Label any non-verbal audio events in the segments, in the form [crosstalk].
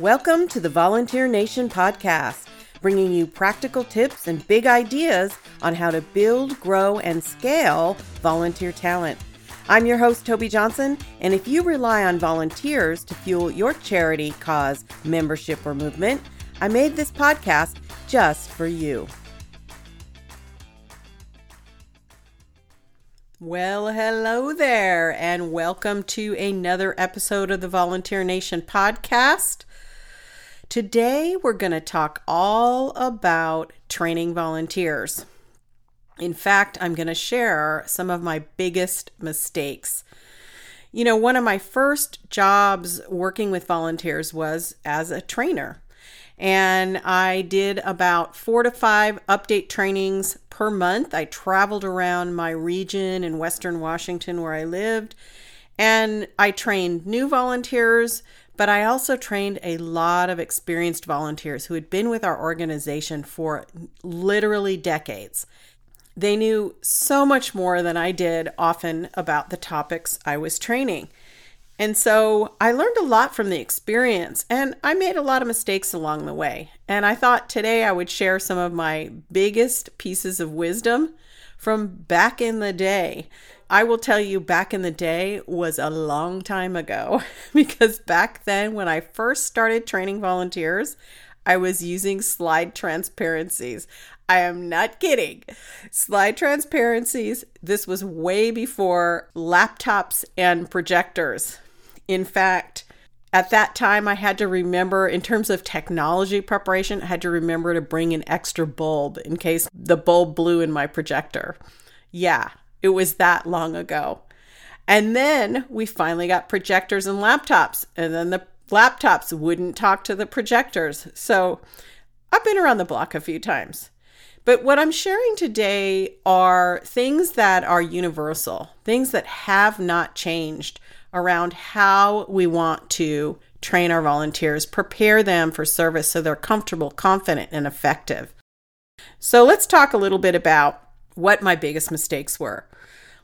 Welcome to the Volunteer Nation podcast, bringing you practical tips and big ideas on how to build, grow, and scale volunteer talent. I'm your host, Tobi Johnson, and if you rely on volunteers to fuel your charity, cause, membership, or movement, I made this podcast just for you. Well, hello there, and welcome to another episode of the Volunteer Nation podcast. Today, we're going to talk all about training volunteers. In fact, I'm going to share some of my biggest mistakes. You know, one of my first jobs working with volunteers was as a trainer. And I did about four to five update trainings per month. I traveled around my region in Western Washington where I lived. And I trained new volunteers, but I also trained a lot of experienced volunteers who had been with our organization for literally decades. They knew so much more than I did often about the topics I was training. And so I learned a lot from the experience and I made a lot of mistakes along the way. And I thought today I would share some of my biggest pieces of wisdom from back in the day. I will tell you, back in the day was a long time ago [laughs] because back then, when I first started training volunteers, I was using slide transparencies. I am not kidding. Slide transparencies, this was way before laptops and projectors. In fact, at that time, I had to remember, in terms of technology preparation, I had to remember to bring an extra bulb in case the bulb blew in my projector. Yeah, it was that long ago. And then we finally got projectors and laptops, and then the laptops wouldn't talk to the projectors. So I've been around the block a few times. But what I'm sharing today are things that are universal, things that have not changed around how we want to train our volunteers, prepare them for service so they're comfortable, confident, and effective. So let's talk a little bit about what my biggest mistakes were.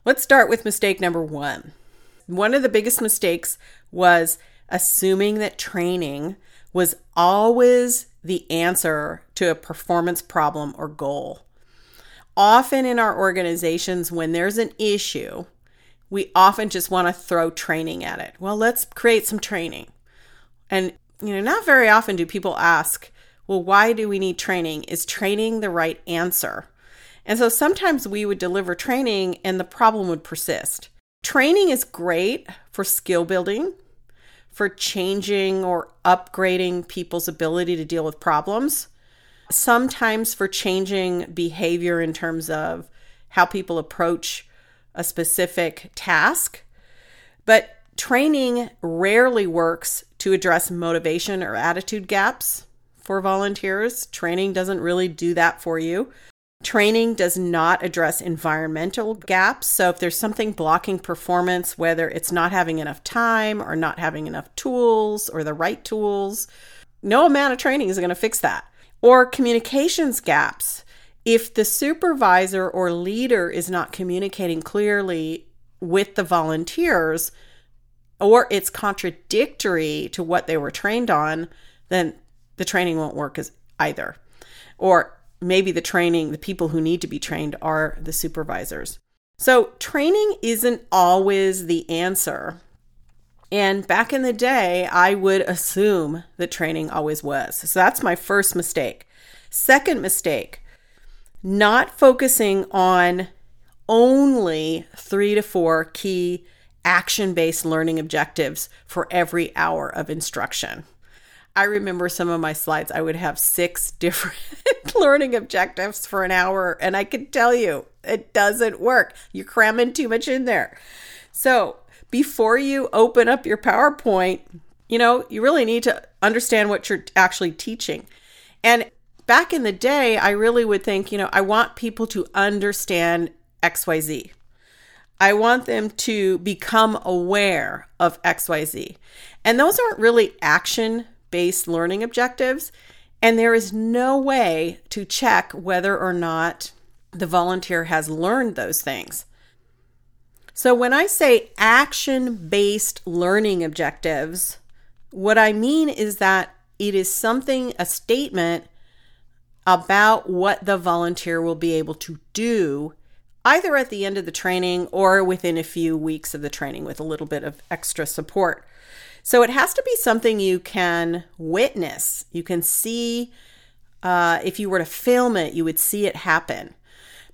Let's start with mistake number one. One of the biggest mistakes was assuming that training was always the answer to a performance problem or goal. Often in our organizations, when there's an issue, we often just want to throw training at it. Well, let's create some training. And, you know, not very often do people ask, well, why do we need training? Is training the right answer? And so sometimes we would deliver training and the problem would persist. Training is great for skill building, for changing or upgrading people's ability to deal with problems, sometimes for changing behavior in terms of how people approach a specific task. But training rarely works to address motivation or attitude gaps for volunteers. Training doesn't really do that for you. Training does not address environmental gaps. So, if there's something blocking performance, whether it's not having enough time or not having enough tools or the right tools, no amount of training is going to fix that. Or communications gaps. If the supervisor or leader is not communicating clearly with the volunteers, or it's contradictory to what they were trained on, then the training won't work as either. Or maybe the training, the people who need to be trained are the supervisors. So, training isn't always the answer. And back in the day, I would assume that training always was. So, that's my first mistake. Second mistake, not focusing on only three to four key action based learning objectives for every hour of instruction. I remember some of my slides, I would have six [laughs] different learning objectives for an hour. And I can tell you, it doesn't work. You're cramming too much in there. So before you open up your PowerPoint, you know, you really need to understand what you're actually teaching. And back in the day, I really would think, you know, I want people to understand XYZ. I want them to become aware of XYZ. And those aren't really action based learning objectives. And there is no way to check whether or not the volunteer has learned those things. So, when I say action based learning objectives, what I mean is that it is something, a statement about what the volunteer will be able to do either at the end of the training or within a few weeks of the training with a little bit of extra support. So it has to be something you can witness. You can see, uh, if you were to film it, you would see it happen.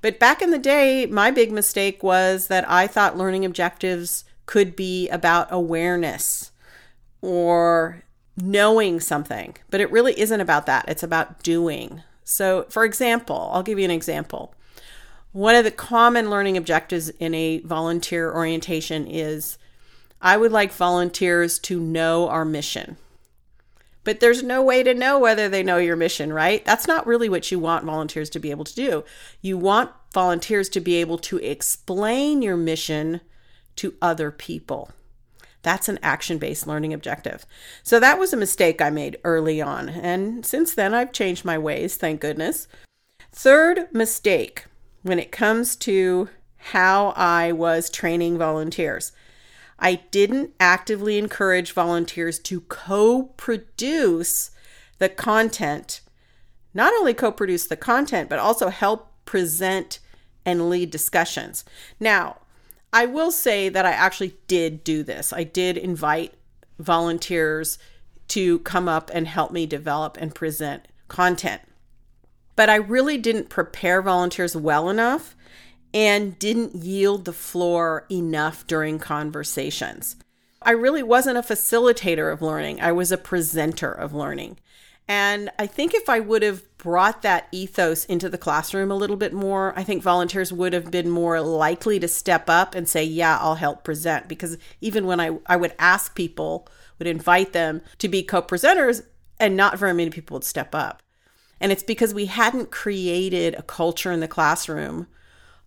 But back in the day, my big mistake was that I thought learning objectives could be about awareness or knowing something, but it really isn't about that. It's about doing. So, for example, I'll give you an example. One of the common learning objectives in a volunteer orientation is I would like volunteers to know our mission. But there's no way to know whether they know your mission, right? That's not really what you want volunteers to be able to do. You want volunteers to be able to explain your mission to other people. That's an action based learning objective. So that was a mistake I made early on. And since then, I've changed my ways, thank goodness. Third mistake when it comes to how I was training volunteers. I didn't actively encourage volunteers to co produce the content, not only co produce the content, but also help present and lead discussions. Now, I will say that I actually did do this. I did invite volunteers to come up and help me develop and present content but I really didn't prepare volunteers well enough and didn't yield the floor enough during conversations. I really wasn't a facilitator of learning, I was a presenter of learning. And I think if I would have brought that ethos into the classroom a little bit more, I think volunteers would have been more likely to step up and say, Yeah, I'll help present. Because even when I, I would ask people, would invite them to be co presenters, and not very many people would step up. And it's because we hadn't created a culture in the classroom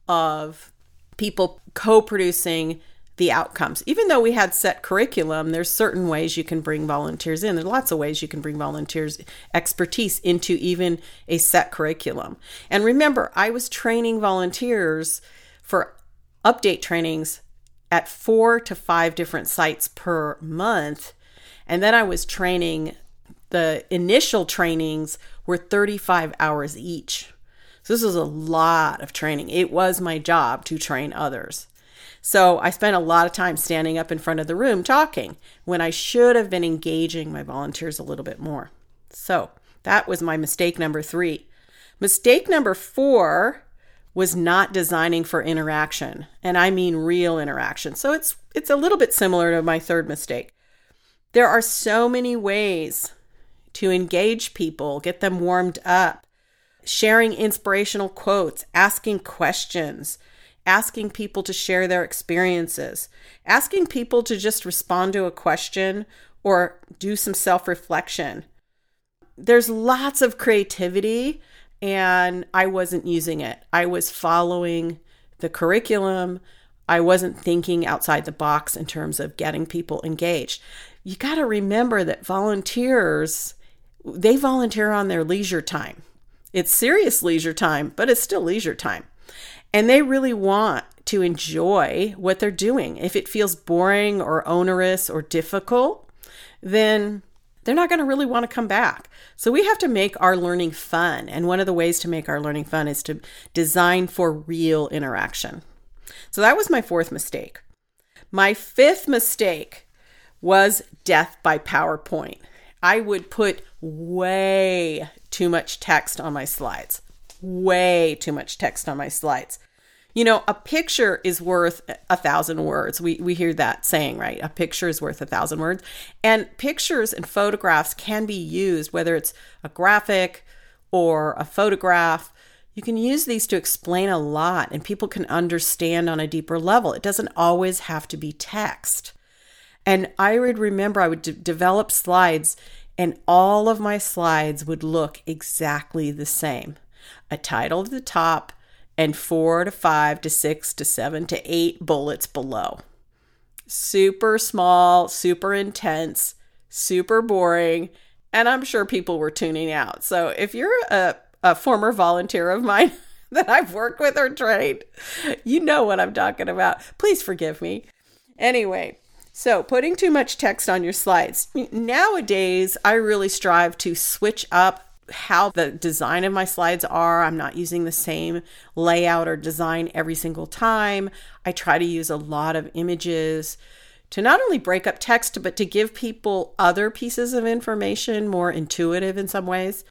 of people co producing the outcomes. Even though we had set curriculum, there's certain ways you can bring volunteers in. There's lots of ways you can bring volunteers' expertise into even a set curriculum. And remember, I was training volunteers for update trainings at four to five different sites per month. And then I was training the initial trainings were 35 hours each. So this was a lot of training. It was my job to train others. So I spent a lot of time standing up in front of the room talking when I should have been engaging my volunteers a little bit more. So that was my mistake number three. Mistake number four was not designing for interaction, and I mean real interaction. So it's it's a little bit similar to my third mistake. There are so many ways to engage people, get them warmed up, sharing inspirational quotes, asking questions, asking people to share their experiences, asking people to just respond to a question or do some self reflection. There's lots of creativity, and I wasn't using it. I was following the curriculum. I wasn't thinking outside the box in terms of getting people engaged. You got to remember that volunteers they volunteer on their leisure time. It's serious leisure time, but it's still leisure time. And they really want to enjoy what they're doing. If it feels boring or onerous or difficult, then they're not going to really want to come back. So we have to make our learning fun. And one of the ways to make our learning fun is to design for real interaction. So that was my fourth mistake. My fifth mistake was death by PowerPoint. I would put way too much text on my slides. Way too much text on my slides. You know, a picture is worth a thousand words. We, we hear that saying, right? A picture is worth a thousand words. And pictures and photographs can be used, whether it's a graphic or a photograph. You can use these to explain a lot and people can understand on a deeper level. It doesn't always have to be text. And I would remember I would d- develop slides, and all of my slides would look exactly the same a title at the top, and four to five to six to seven to eight bullets below. Super small, super intense, super boring, and I'm sure people were tuning out. So if you're a, a former volunteer of mine [laughs] that I've worked with or trained, you know what I'm talking about. Please forgive me. Anyway, So, putting too much text on your slides. Nowadays, I really strive to switch up how the design of my slides are. I'm not using the same layout or design every single time. I try to use a lot of images to not only break up text, but to give people other pieces of information more intuitive in some ways.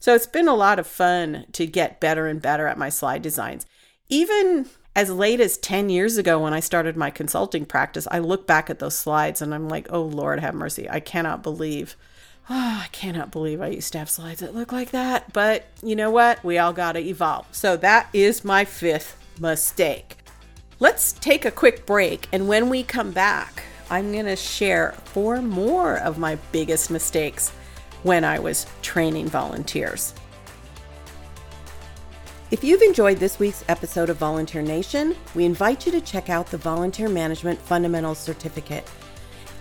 So it's been a lot of fun to get better and better at my slide designs. Even as late as 10 years ago when I started my consulting practice, I look back at those slides and I'm like, oh, Lord, have mercy. I cannot believe. Oh, [sighs] I cannot believe I used to have slides that look like that. But you know what? We all got to evolve. So that is my fifth mistake. Let's take a quick break. And when we come back, I'm going to share four more of my biggest mistakes when I was training volunteers. If you've enjoyed this week's episode of Volunteer Nation, we invite you to check out the Volunteer Management Fundamentals Certificate.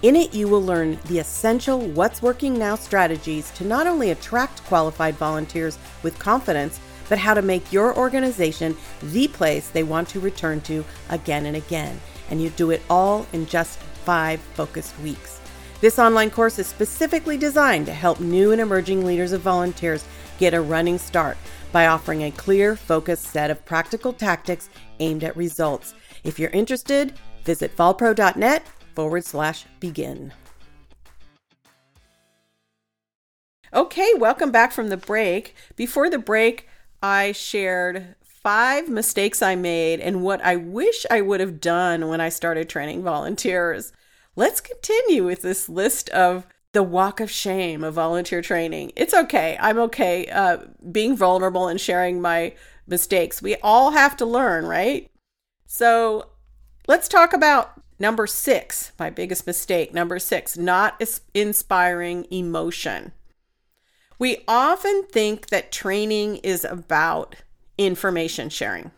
In it, you will learn the essential What's Working Now strategies to not only attract qualified volunteers with confidence, but how to make your organization the place they want to return to again and again. And you do it all in just five focused weeks. This online course is specifically designed to help new and emerging leaders of volunteers get a running start by offering a clear, focused set of practical tactics aimed at results. If you're interested, visit volpro.net forward slash begin. Okay, welcome back from the break. Before the break, I shared five mistakes I made and what I wish I would have done when I started training volunteers. Let's continue with this list of the walk of shame of volunteer training. It's okay. I'm okay uh, being vulnerable and sharing my mistakes. We all have to learn, right? So let's talk about number six, my biggest mistake. Number six, not inspiring emotion. We often think that training is about information sharing,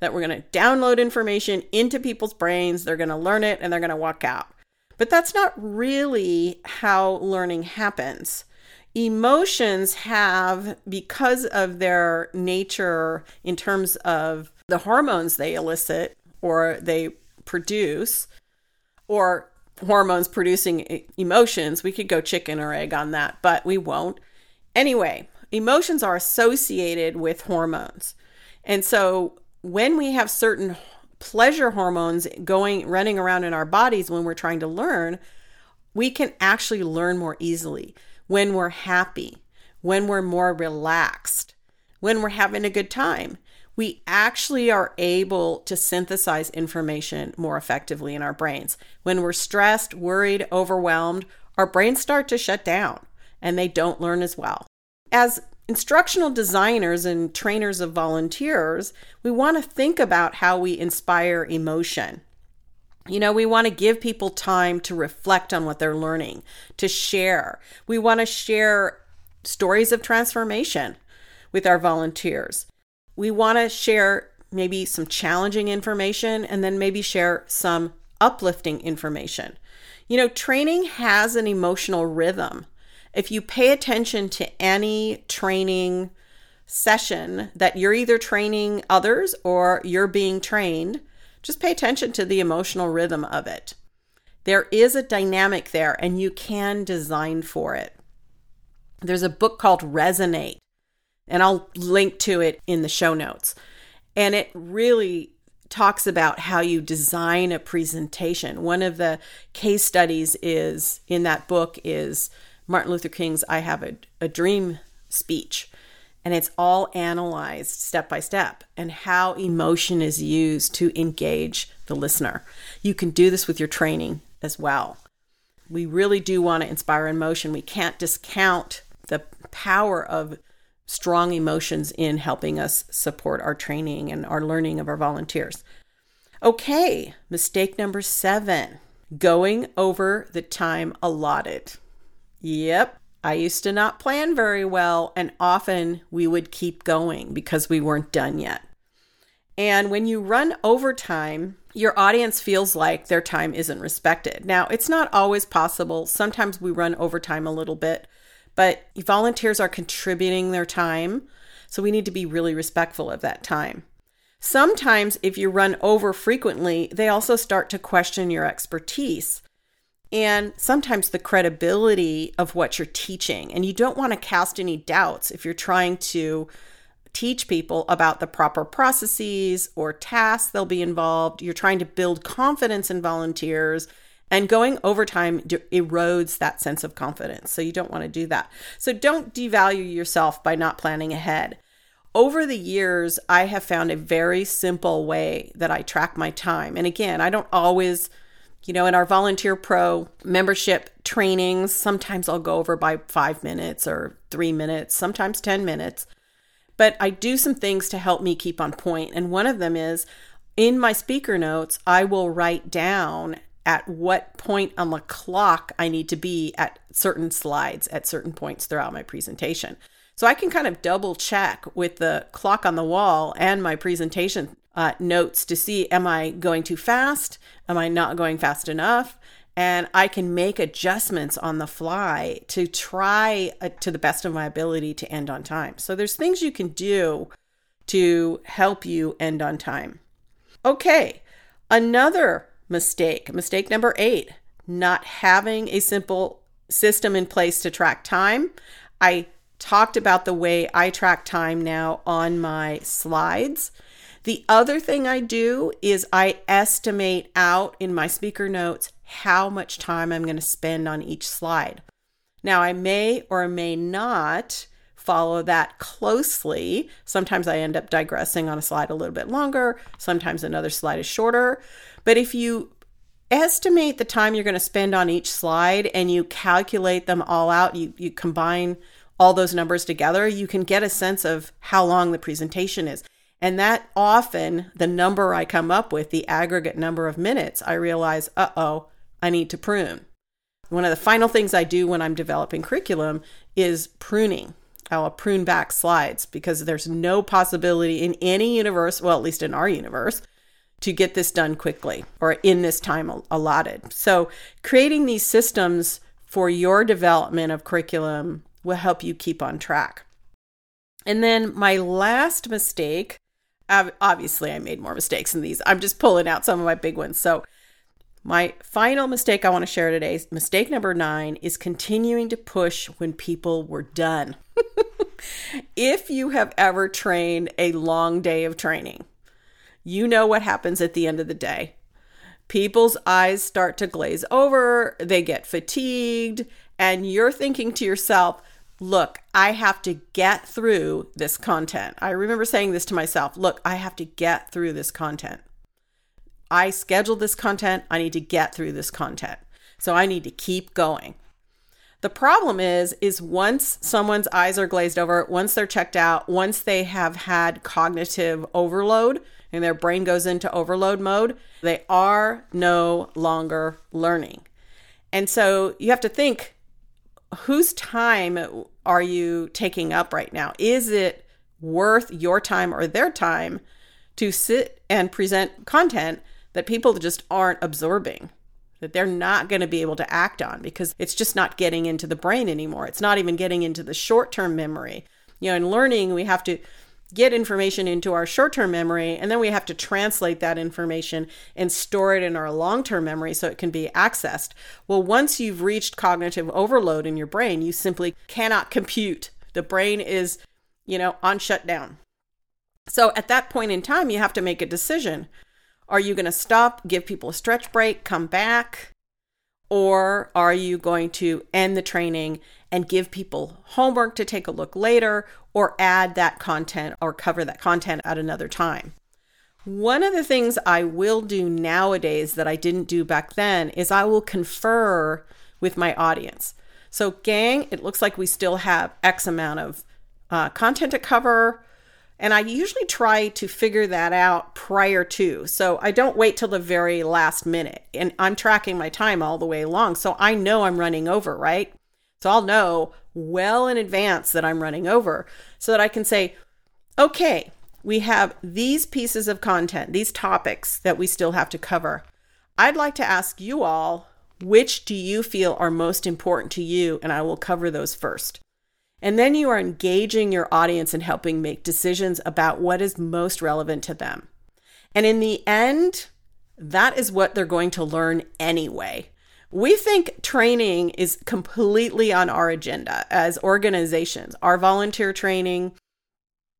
that we're going to download information into people's brains, they're going to learn it, and they're going to walk out. But that's not really how learning happens. Emotions have, because of their nature in terms of the hormones they elicit or they produce, or hormones producing emotions, we could go chicken or egg on that, but we won't. Anyway, emotions are associated with hormones. And so when we have certain pleasure hormones going running around in our bodies when we're trying to learn, we can actually learn more easily when we're happy, when we're more relaxed, when we're having a good time. We actually are able to synthesize information more effectively in our brains. When we're stressed, worried, overwhelmed, our brains start to shut down and they don't learn as well. As instructional designers and trainers of volunteers, we want to think about how we inspire emotion. You know, we want to give people time to reflect on what they're learning, to share. We want to share stories of transformation with our volunteers. We want to share maybe some challenging information and then maybe share some uplifting information. You know, training has an emotional rhythm if you pay attention to any training session that you're either training others or you're being trained, just pay attention to the emotional rhythm of it. There is a dynamic there and you can design for it. There's a book called Resonate, and I'll link to it in the show notes. And it really talks about how you design a presentation. One of the case studies is in that book is Martin Luther King's I Have a, a Dream speech. And it's all analyzed step by step and how emotion is used to engage the listener. You can do this with your training as well. We really do want to inspire emotion. We can't discount the power of strong emotions in helping us support our training and our learning of our volunteers. Okay, mistake number seven going over the time allotted. Yep. I used to not plan very well, and often we would keep going because we weren't done yet. And when you run overtime, your audience feels like their time isn't respected. Now, it's not always possible. Sometimes we run overtime a little bit, but volunteers are contributing their time. So we need to be really respectful of that time. Sometimes, if you run over frequently, they also start to question your expertise. And sometimes the credibility of what you're teaching. And you don't want to cast any doubts if you're trying to teach people about the proper processes or tasks they'll be involved. You're trying to build confidence in volunteers. And going overtime erodes that sense of confidence. So you don't want to do that. So don't devalue yourself by not planning ahead. Over the years, I have found a very simple way that I track my time. And again, I don't always you know, in our Volunteer Pro membership trainings, sometimes I'll go over by five minutes or three minutes, sometimes 10 minutes. But I do some things to help me keep on point. And one of them is in my speaker notes, I will write down at what point on the clock I need to be at certain slides at certain points throughout my presentation. So I can kind of double check with the clock on the wall and my presentation uh, notes to see am I going too fast? Am I not going fast enough? And I can make adjustments on the fly to try uh, to the best of my ability to end on time. So there's things you can do to help you end on time. Okay, another mistake, mistake number eight, not having a simple system in place to track time. I talked about the way I track time now on my slides. The other thing I do is I estimate out in my speaker notes how much time I'm going to spend on each slide. Now, I may or may not follow that closely. Sometimes I end up digressing on a slide a little bit longer, sometimes another slide is shorter. But if you estimate the time you're going to spend on each slide and you calculate them all out, you, you combine all those numbers together, you can get a sense of how long the presentation is. And that often, the number I come up with, the aggregate number of minutes, I realize, uh oh, I need to prune. One of the final things I do when I'm developing curriculum is pruning. I'll prune back slides because there's no possibility in any universe, well, at least in our universe, to get this done quickly or in this time allotted. So, creating these systems for your development of curriculum will help you keep on track. And then my last mistake obviously I made more mistakes than these. I'm just pulling out some of my big ones. So, my final mistake I want to share today, mistake number nine, is continuing to push when people were done. [laughs] if you have ever trained a long day of training, you know what happens at the end of the day. People's eyes start to glaze over, they get fatigued, and you're thinking to yourself, look, I have to get through this content. I remember saying this to myself look, I have to get through this content. I scheduled this content. I need to get through this content. So I need to keep going. The problem is is once someone's eyes are glazed over, once they're checked out, once they have had cognitive overload and their brain goes into overload mode, they are no longer learning. And so you have to think whose time are you taking up right now? Is it worth your time or their time to sit and present content that people just aren't absorbing? That they're not going to be able to act on because it's just not getting into the brain anymore. It's not even getting into the short term memory. You know, in learning, we have to get information into our short term memory, and then we have to translate that information and store it in our long term memory so it can be accessed. Well, once you've reached cognitive overload in your brain, you simply cannot compute. The brain is, you know, on shutdown. So at that point in time, you have to make a decision. Are you going to stop, give people a stretch break, come back? Or are you going to end the training and give people homework to take a look later or add that content or cover that content at another time? One of the things I will do nowadays that I didn't do back then is I will confer with my audience. So, gang, it looks like we still have X amount of uh, content to cover. And I usually try to figure that out prior to. So I don't wait till the very last minute. And I'm tracking my time all the way along. So I know I'm running over, right? So I'll know well in advance that I'm running over so that I can say, okay, we have these pieces of content, these topics that we still have to cover. I'd like to ask you all, which do you feel are most important to you? And I will cover those first. And then you are engaging your audience and helping make decisions about what is most relevant to them. And in the end, that is what they're going to learn anyway. We think training is completely on our agenda as organizations, our volunteer training,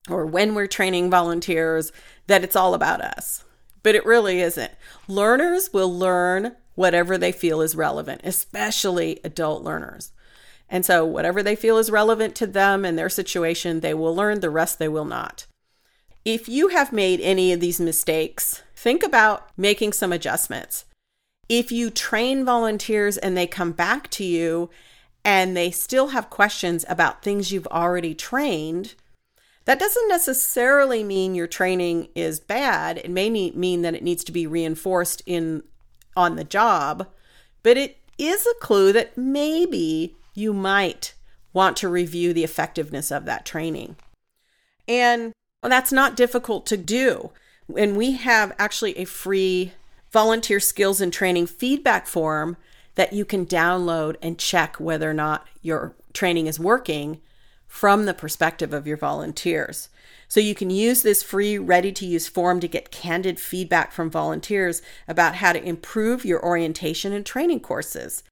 or when we're training volunteers, that it's all about us. But it really isn't. Learners will learn whatever they feel is relevant, especially adult learners. And so, whatever they feel is relevant to them and their situation, they will learn, the rest they will not. If you have made any of these mistakes, think about making some adjustments. If you train volunteers and they come back to you and they still have questions about things you've already trained, that doesn't necessarily mean your training is bad. It may mean that it needs to be reinforced in on the job, but it is a clue that maybe you might want to review the effectiveness of that training. And that's not difficult to do. And we have actually a free volunteer skills and training feedback form that you can download and check whether or not your training is working from the perspective of your volunteers. So you can use this free, ready to use form to get candid feedback from volunteers about how to improve your orientation and training courses.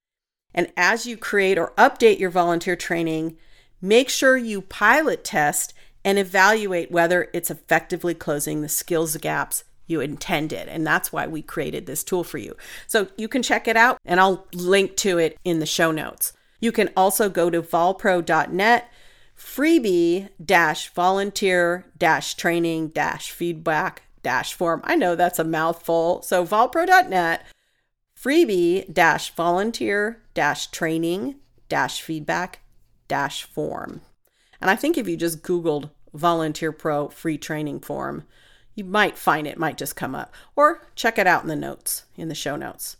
And as you create or update your volunteer training, make sure you pilot test and evaluate whether it's effectively closing the skills gaps you intended. And that's why we created this tool for you. So you can check it out, and I'll link to it in the show notes. You can also go to volpro.net freebie dash volunteer dash training dash feedback dash form. I know that's a mouthful. So volpro.net freebie dash volunteer dash training dash feedback dash form. And I think if you just Googled Volunteer Pro free training form, you might find it, might just come up. Or check it out in the notes, in the show notes.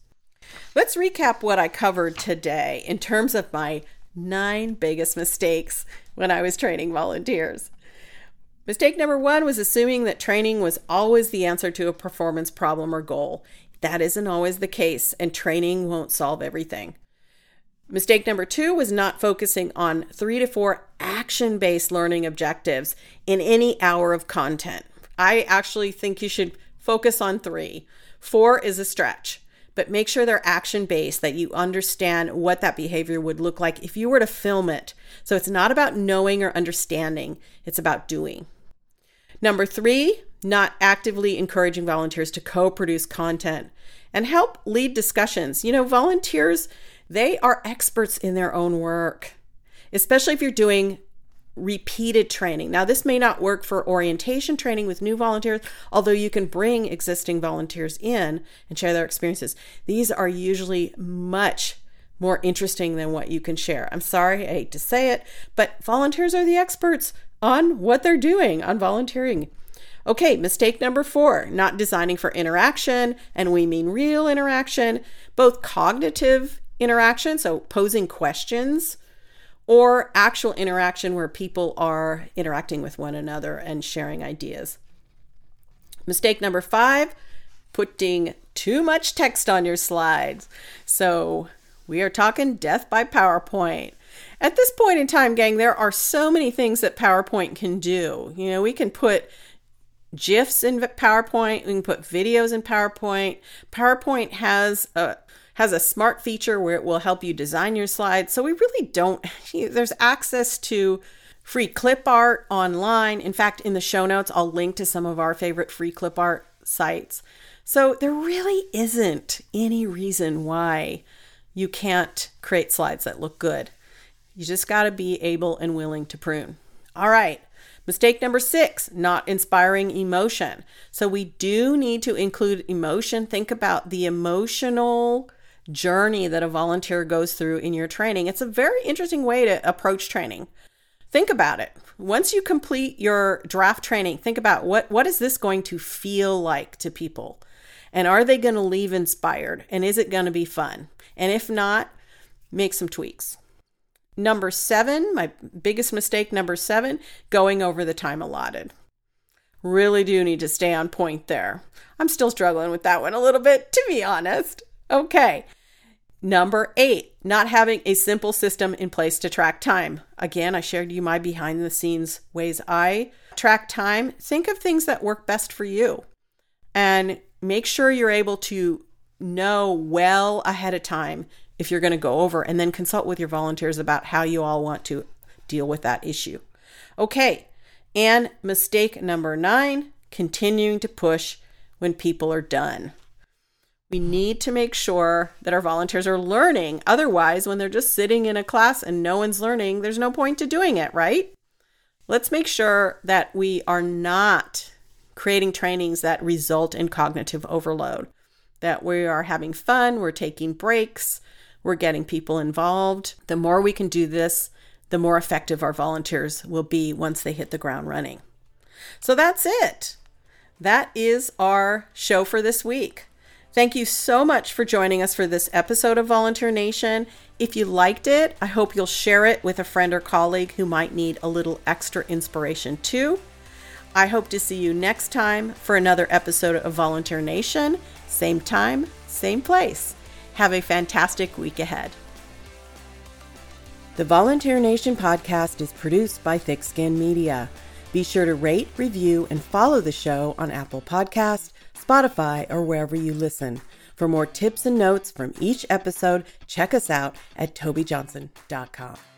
Let's recap what I covered today in terms of my nine biggest mistakes when I was training volunteers. Mistake number one was assuming that training was always the answer to a performance problem or goal. That isn't always the case, and training won't solve everything. Mistake number two was not focusing on three to four action based learning objectives in any hour of content. I actually think you should focus on three. Four is a stretch, but make sure they're action based, that you understand what that behavior would look like if you were to film it. So it's not about knowing or understanding, it's about doing. Number three, not actively encouraging volunteers to co produce content and help lead discussions. You know, volunteers, they are experts in their own work, especially if you're doing repeated training. Now, this may not work for orientation training with new volunteers, although you can bring existing volunteers in and share their experiences. These are usually much more interesting than what you can share. I'm sorry, I hate to say it, but volunteers are the experts on what they're doing on volunteering. Okay, mistake number four not designing for interaction, and we mean real interaction, both cognitive interaction, so posing questions, or actual interaction where people are interacting with one another and sharing ideas. Mistake number five putting too much text on your slides. So, we are talking death by PowerPoint. At this point in time, gang, there are so many things that PowerPoint can do. You know, we can put GIFs in PowerPoint, we can put videos in PowerPoint. PowerPoint has a has a smart feature where it will help you design your slides. So we really don't [laughs] there's access to free clip art online. In fact, in the show notes I'll link to some of our favorite free clip art sites. So there really isn't any reason why you can't create slides that look good. You just got to be able and willing to prune. All right. Mistake number six, not inspiring emotion. So we do need to include emotion. Think about the emotional journey that a volunteer goes through in your training. It's a very interesting way to approach training. Think about it. Once you complete your draft training, think about what, what is this going to feel like to people? And are they going to leave inspired? And is it going to be fun? And if not, make some tweaks. Number seven, my biggest mistake, number seven, going over the time allotted. Really do need to stay on point there. I'm still struggling with that one a little bit, to be honest. Okay. Number eight, not having a simple system in place to track time. Again, I shared you my behind the scenes ways I track time. Think of things that work best for you and make sure you're able to know well ahead of time if you're going to go over and then consult with your volunteers about how you all want to deal with that issue. Okay, and mistake number nine continuing to push when people are done. We need to make sure that our volunteers are learning. Otherwise, when they're just sitting in a class and no one's learning, there's no point to doing it, right? Let's make sure that we are not creating trainings that result in cognitive overload, that we are having fun, we're taking breaks, we're getting people involved. The more we can do this, the more effective our volunteers will be once they hit the ground running. So that's it. That is our show for this week. Thank you so much for joining us for this episode of Volunteer Nation. If you liked it, I hope you'll share it with a friend or colleague who might need a little extra inspiration too. I hope to see you next time for another episode of Volunteer Nation. Same time, same place. Have a fantastic week ahead. The Volunteer Nation podcast is produced by Thick Skin Media. Be sure to rate, review, and follow the show on Apple Podcast, Spotify, or wherever you listen. For more tips and notes from each episode, check us out at tobijohnson.com.